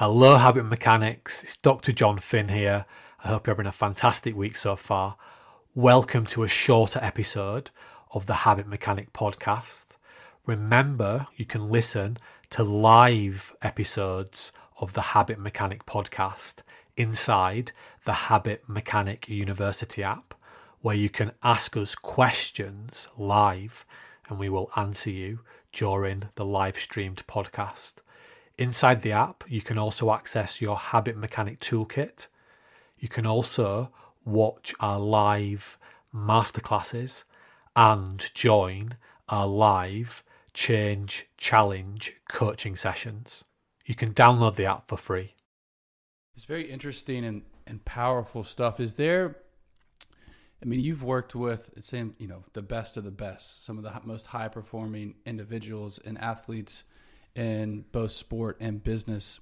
Hello, Habit Mechanics. It's Dr. Jon Finn here. I hope you're having a fantastic week so far. Welcome to a shorter episode of the Habit Mechanic podcast. Remember, you can listen to live episodes of the Habit Mechanic podcast inside the Habit Mechanic University app, where you can ask us questions live and we will answer you during the live streamed podcast. Inside the app, you can also access your Habit Mechanic Toolkit. You can also watch our live masterclasses and join our live Change Challenge coaching sessions. You can download the app for free. It's very interesting and, and powerful stuff. Is there, I mean, you've worked with, saying, you know, the best of the best, some of the most high performing individuals and athletes in both sport and business.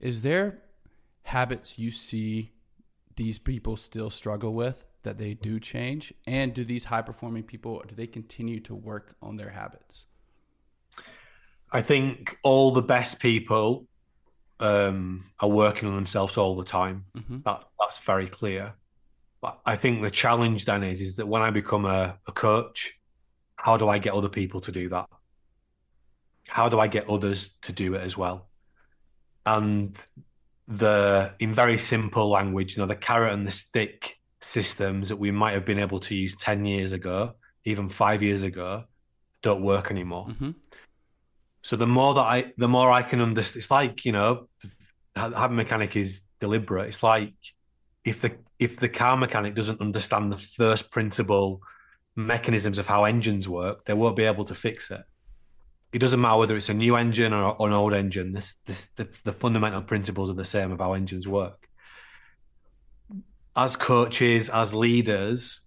Is there habits you see these people still struggle with that they do change? And do these high performing people do they continue to work on their habits? I think all the best people um, are working on themselves all the time. Mm-hmm. That that's very clear. But I think the challenge then is is that when I become a, a coach, how do I get other people to do that? How do I get others to do it as well? And the in very simple language, you know, the carrot and the stick systems that we might have been able to use 10 years ago, even five years ago, don't work anymore. Mm-hmm. So the more that I the more I can understand it's like, you know, Habit Mechanic is deliberate. It's like if the if the car mechanic doesn't understand the first principle mechanisms of how engines work, they won't be able to fix it it doesn't matter whether it's a new engine or, an old engine. This, this, the, the fundamental principles are the same of how engines work. As coaches, as leaders,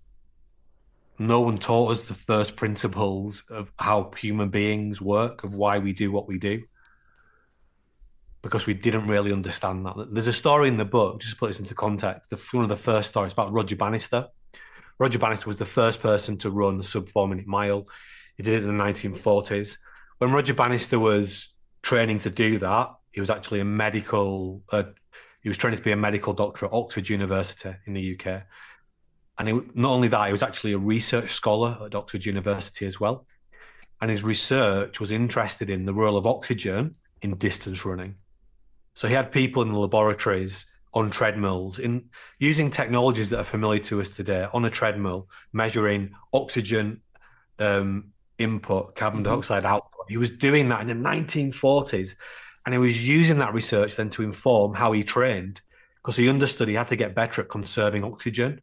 no one taught us the first principles of how human beings work, of why we do what we do, because we didn't really understand that. There's a story in the book, just to put this into context. The, one of the first stories about Roger Bannister. Roger Bannister was the first person to run a sub four minute mile. He did it in the 1940s when Roger Bannister was training to do that, he was actually a medical. Uh, he was training to be a medical doctor at Oxford University in the UK, and he, not only that, he was actually a research scholar at Oxford University as well. And his research was interested in the role of oxygen in distance running. So he had people in the laboratories on treadmills in using technologies that are familiar to us today on a treadmill, measuring oxygen um, input, carbon mm-hmm. dioxide output he was doing that in the 1940s. And he was using that research then to inform how he trained because he understood he had to get better at conserving oxygen.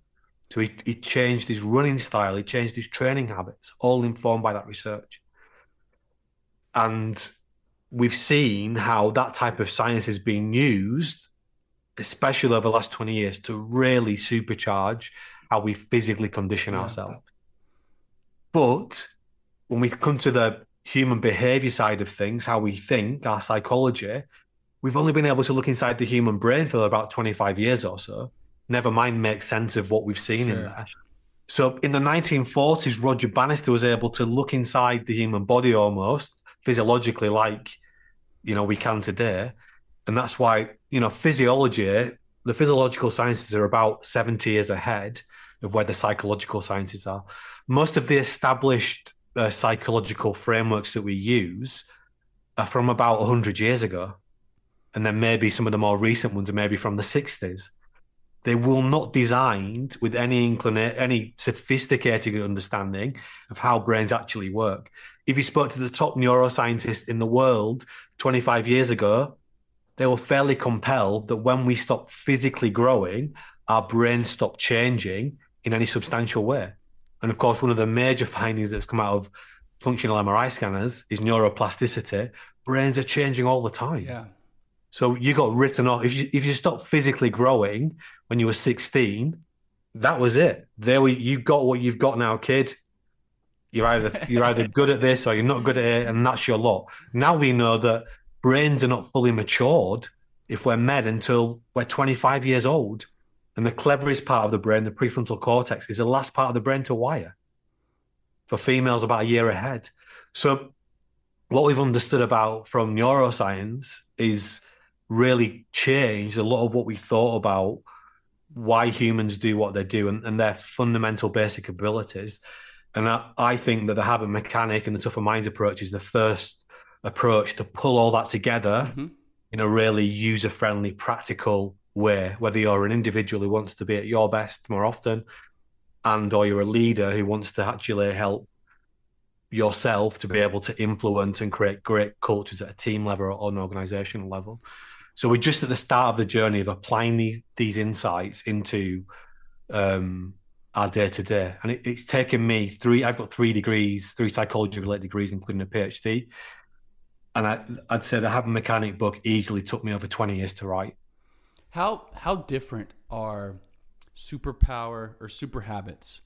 So he, he changed his running style, he changed his training habits, all informed by that research. And we've seen how that type of science is being used, especially over the last 20 years, to really supercharge how we physically condition yeah. ourselves. But when we come to the human behavior side of things, how we think, our psychology, we've only been able to look inside the human brain for about 25 years or so. Never mind make sense of what we've seen sure. in there. So in the 1940s, Roger Bannister was able to look inside the human body almost physiologically like, you know, we can today. And that's why, you know, physiology, the physiological sciences are about 70 years ahead of where the psychological sciences are. Most of the established uh, psychological frameworks that we use are from about 100 years ago. And then maybe some of the more recent ones are maybe from the 60s. They will not designed with any inclina- any sophisticated understanding of how brains actually work. If you spoke to the top neuroscientists in the world 25 years ago, they were fairly compelled that when we stop physically growing, our brains stop changing in any substantial way. And of course, one of the major findings that's come out of functional MRI scanners is neuroplasticity. Brains are changing all the time. Yeah. So you got written off. If you if you stopped physically growing when you were 16, that was it. There we you got what you've got now, kid. You're either you're either good at this or you're not good at it, and that's your lot. Now we know that brains are not fully matured if we're med until we're 25 years old. And the cleverest part of the brain, the prefrontal cortex, is the last part of the brain to wire. For females, about a year ahead. So, what we've understood about from neuroscience is really changed a lot of what we thought about why humans do what they do and, and their fundamental basic abilities. And I, I, think that the habit mechanic and the tougher minds approach is the first approach to pull all that together mm-hmm. in a really user friendly, practical way, whether you're an individual who wants to be at your best more often and or you're a leader who wants to actually help yourself to be able to influence and create great cultures at a team level or an organizational level. So we're just at the start of the journey of applying these these insights into um, our day to day, and it, it's taken me three. I've got three degrees, three psychology related degrees, including a PhD. And I, I'd say the Habit Mechanic book easily took me over twenty years to write. How how different are superpower or super habits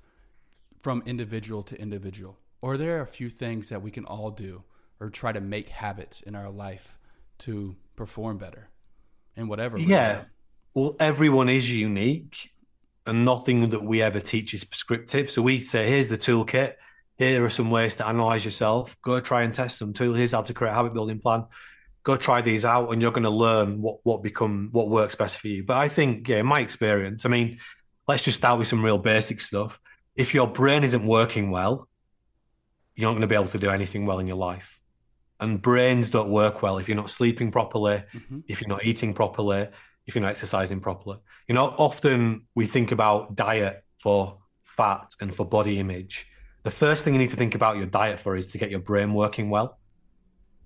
from individual to individual? Or are there a few things that we can all do or try to make habits in our life to perform better? in whatever. Yeah. Well, everyone is unique and nothing that we ever teach is prescriptive. So we say, here's the toolkit. Here are some ways to analyze yourself. Go try and test some tools. Here's how to create a habit building plan. Go try these out, and you're going to learn what what become what works best for you. But I think, yeah, in my experience, I mean, let's just start with some real basic stuff. If your brain isn't working well, you're not going to be able to do anything well in your life and brains don't work well if you're not sleeping properly, mm-hmm. if you're not eating properly, if you're not exercising properly. You know, often we think about diet for fat and for body image. The first thing you need to think about your diet for is to get your brain working well.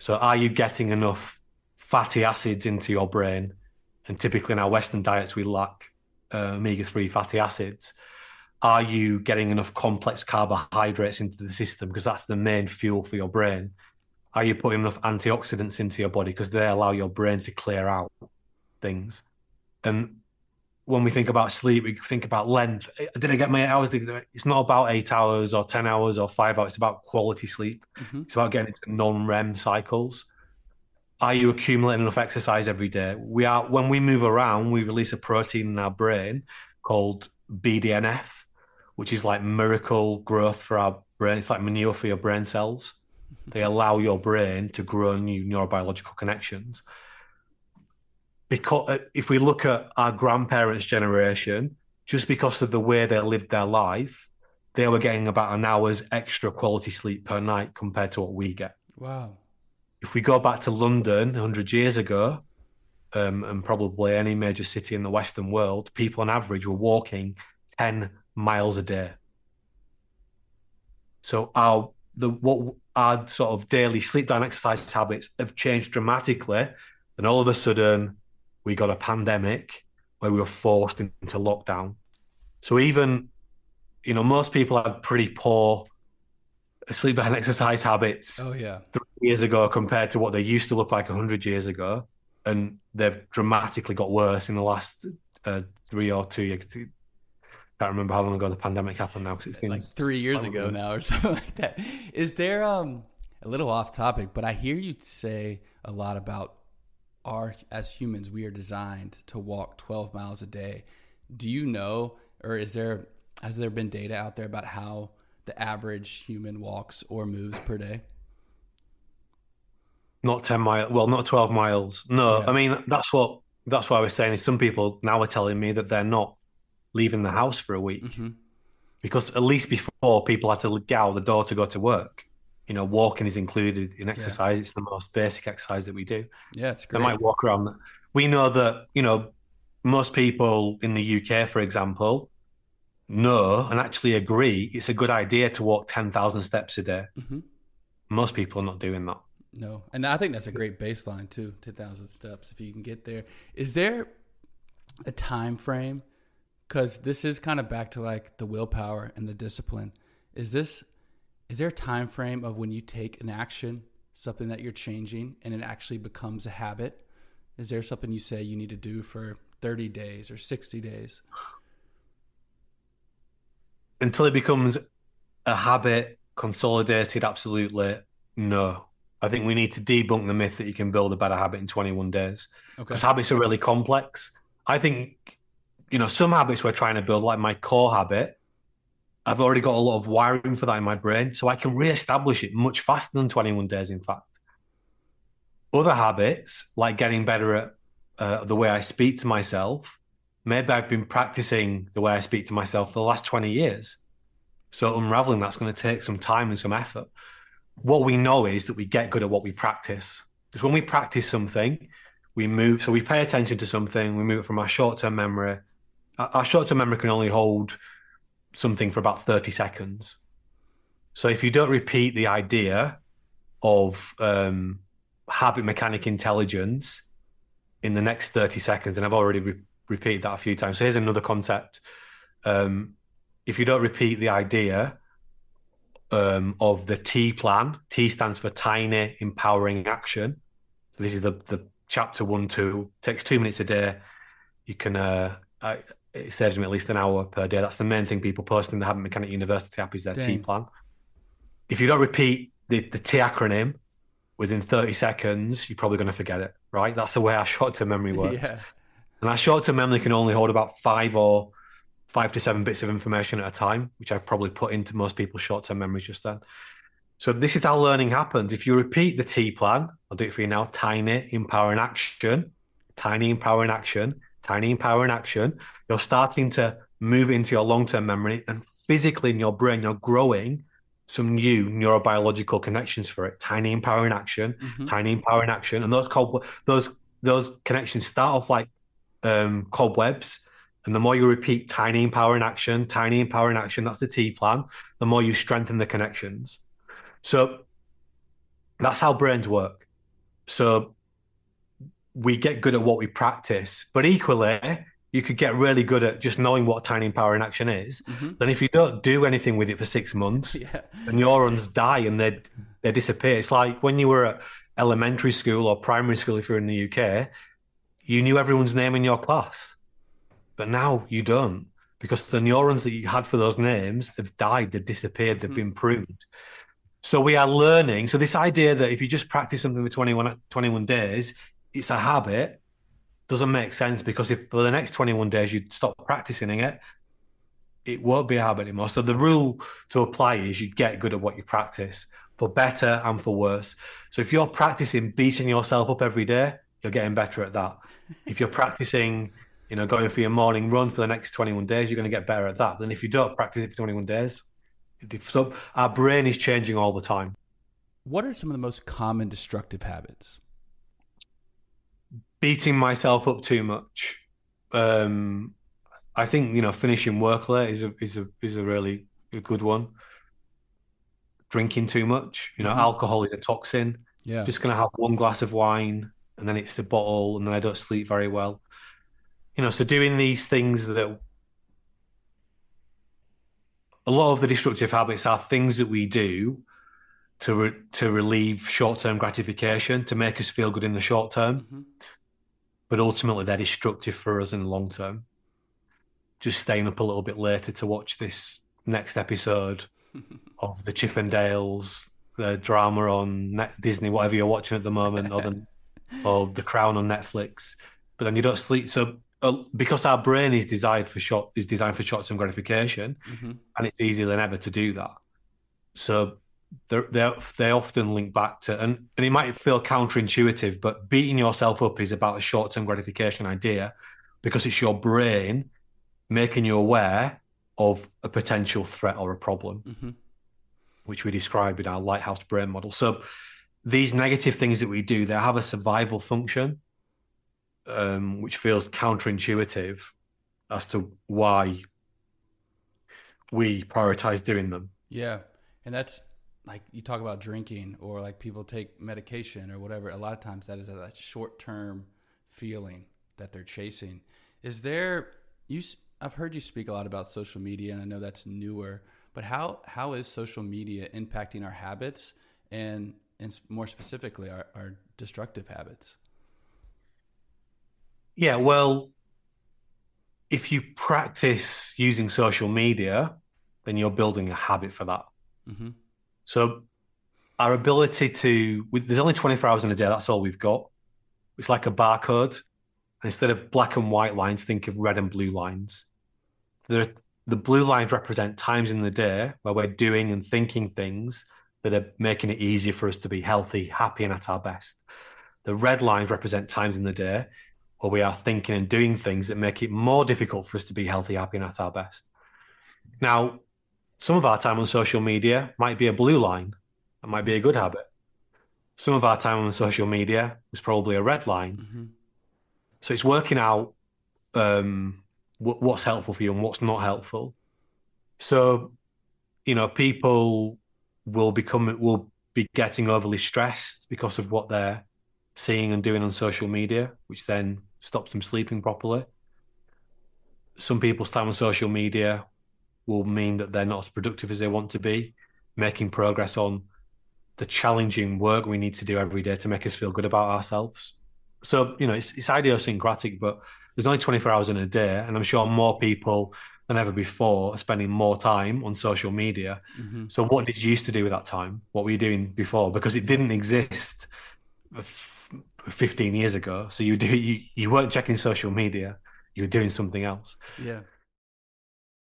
So, are you getting enough fatty acids into your brain? And typically in our Western diets, we lack uh, omega 3 fatty acids. Are you getting enough complex carbohydrates into the system? Because that's the main fuel for your brain are you putting enough antioxidants into your body because they allow your brain to clear out things and when we think about sleep, we think about length. Did I get my hours? It's not about eight hours or 10 hours or five hours. It's about quality sleep. Mm-hmm. It's about getting into non REM cycles. Are you accumulating enough exercise every day? We are, when we move around, we release a protein in our brain called BDNF, which is like miracle growth for our brain. It's like manure for your brain cells. They allow your brain to grow new neurobiological connections. Because uh, if we look at our grandparents' generation, just because of the way they lived their life, they were getting about an hour's extra quality sleep per night compared to what we get. Wow. If we go back to London 100 years ago, um, and probably any major city in the Western world, people on average were walking 10 miles a day. So our the what our sort of daily sleep down exercise habits have changed dramatically, and all of a sudden we got a pandemic where we were forced into lockdown. So even you know most people had pretty poor sleep and exercise habits. Oh yeah, three years ago compared to what they used to look like hundred years ago, and they've dramatically got worse in the last uh, three or two years can't remember how long ago the pandemic happened now because it's been like three years ago now or something like that. Is there um a little off topic, but I hear you say a lot about our as humans we are designed to walk 12 miles a day. Do you know, or is there has there been data out there about how the average human walks or moves per day? Not 10 miles. Well, not 12 miles. No, yeah. I mean that's what that's what I was saying. Is some people now are telling me that they're not leaving the house for a week mm-hmm. because at least before people had to get out the door to go to work. You know, walking is included in exercise. Yeah. It's the most basic exercise that we do. Yeah, it's great. They might walk around. We know that you know most people in the UK, for example, know and actually agree it's a good idea to walk ten thousand steps a day. Mm-hmm. Most people are not doing that. No, and I think that's a great baseline too. Ten thousand steps, if you can get there. Is there a time frame because this is kind of back to like the willpower and the discipline. Is this is there a time frame of when you take an action, something that you're changing, and it actually becomes a habit? Is there something you say you need to do for 30 days or 60 days? Until it becomes a habit, consolidated, absolutely no. I think we need to debunk the myth that you can build a better habit in 21 days. Because okay. habits are really complex. I think you know, some habits we're trying to build, like my core habit, I've already got a lot of wiring for that in my brain. So I can re-establish it much faster than 21 days, in fact. Other habits, like getting better at uh, the way I speak to myself, maybe I've been practicing the way I speak to myself for the last 20 years. So unraveling that's going to take some time and some effort. What we know is that we get good at what we practice. Because when we practice something, we move. So we pay attention to something, we move it from our short term memory. Our short term memory can only hold something for about 30 seconds. So if you don't repeat the idea of um, habit mechanic intelligence in the next 30 seconds, and I've already re- repeated that a few times. So here's another concept. Um, if you don't repeat the idea um, of the T plan, T stands for tiny empowering action. So this is the, the chapter one, two, takes two minutes a day. You can, uh, I, it saves me at least an hour per day. That's the main thing people post in the Habit Mechanic University app is their Dang. T plan. If you don't repeat the, the T acronym within 30 seconds, you're probably going to forget it, right? That's the way our short term memory works. yeah. And our short term memory can only hold about five or five to seven bits of information at a time, which I probably put into most people's short term memories just then. So this is how learning happens. If you repeat the T plan, I'll do it for you now. Tiny, empowering action, tiny, empowering action, tiny, empowering action. You're starting to move into your long term memory, and physically in your brain, you're growing some new neurobiological connections for it. Tiny, empowering action, mm-hmm. tiny, empowering action, and those cob- those those connections start off like um, cobwebs. And the more you repeat tiny, empowering action, tiny, empowering action, that's the T plan. The more you strengthen the connections. So that's how brains work. So we get good at what we practice, but equally, you could get really good at just knowing what tiny power in action is. Mm-hmm. Then, if you don't do anything with it for six months, yeah. the neurons die and they they disappear. It's like when you were at elementary school or primary school, if you're in the UK, you knew everyone's name in your class, but now you don't because the neurons that you had for those names have died, they've disappeared, they've mm-hmm. been pruned. So we are learning. So this idea that if you just practice something for 21, 21 days, it's a habit doesn't make sense because if for the next 21 days you stop practicing it, it won't be a habit anymore. So the rule to apply is you get good at what you practice for better and for worse. So if you're practicing beating yourself up every day, you're getting better at that. if you're practicing, you know, going for your morning run for the next 21 days, you're going to get better at that. Then if you don't practice it for 21 days, our brain is changing all the time. What are some of the most common destructive habits? Beating myself up too much. Um, I think you know finishing work late is a is a is a really a good one. Drinking too much, you know, mm-hmm. alcohol is a toxin. Yeah, just gonna have one glass of wine and then it's the bottle, and then I don't sleep very well. You know, so doing these things that a lot of the destructive habits are things that we do to re- to relieve short term gratification to make us feel good in the short term, mm-hmm. But ultimately they're destructive for us in the long term. Just staying up a little bit later to watch this next episode of the Chippendales, the drama on Net- Disney, whatever you're watching at the moment, or the or The Crown on Netflix, but then you don't sleep. So uh, because our brain is designed for short is designed for short term gratification, mm-hmm. and it's easier than ever to do that. So they they often link back to and, and it might feel counterintuitive, but beating yourself up is about a short term gratification idea because it's your brain making you aware of a potential threat or a problem, mm-hmm. which we describe in our lighthouse brain model. So these negative things that we do, they have a survival function um, which feels counterintuitive as to why we prioritize doing them. Yeah. And that's like you talk about drinking or like people take medication or whatever. A lot of times that is a short term feeling that they're chasing. Is there, you, I've heard you speak a lot about social media and I know that's newer, but how, how is social media impacting our habits and, and more specifically our, our destructive habits? Yeah, well, if you practice using social media, then you're building a habit for that. Mm-hmm. So, our ability to, there's only 24 hours in a day, that's all we've got. It's like a barcode. And instead of black and white lines, think of red and blue lines. The blue lines represent times in the day where we're doing and thinking things that are making it easier for us to be healthy, happy, and at our best. The red lines represent times in the day where we are thinking and doing things that make it more difficult for us to be healthy, happy, and at our best. Now, some of our time on social media might be a blue line. That might be a good habit. Some of our time on social media was probably a red line. Mm-hmm. So it's working out um, what's helpful for you and what's not helpful. So, you know, people will become will be getting overly stressed because of what they're seeing and doing on social media, which then stops them sleeping properly. Some people's time on social media will mean that they're not as productive as they want to be, making progress on the challenging work we need to do every day to make us feel good about ourselves. So, you know, it's, it's idiosyncratic, but there's only 24 hours in a day. And I'm sure more people than ever before are spending more time on social media. Mm-hmm. So, what did you used to do with that time? What were you doing before? Because it didn't exist 15 years ago. So, you do you, you weren't checking social media, you were doing something else. Yeah.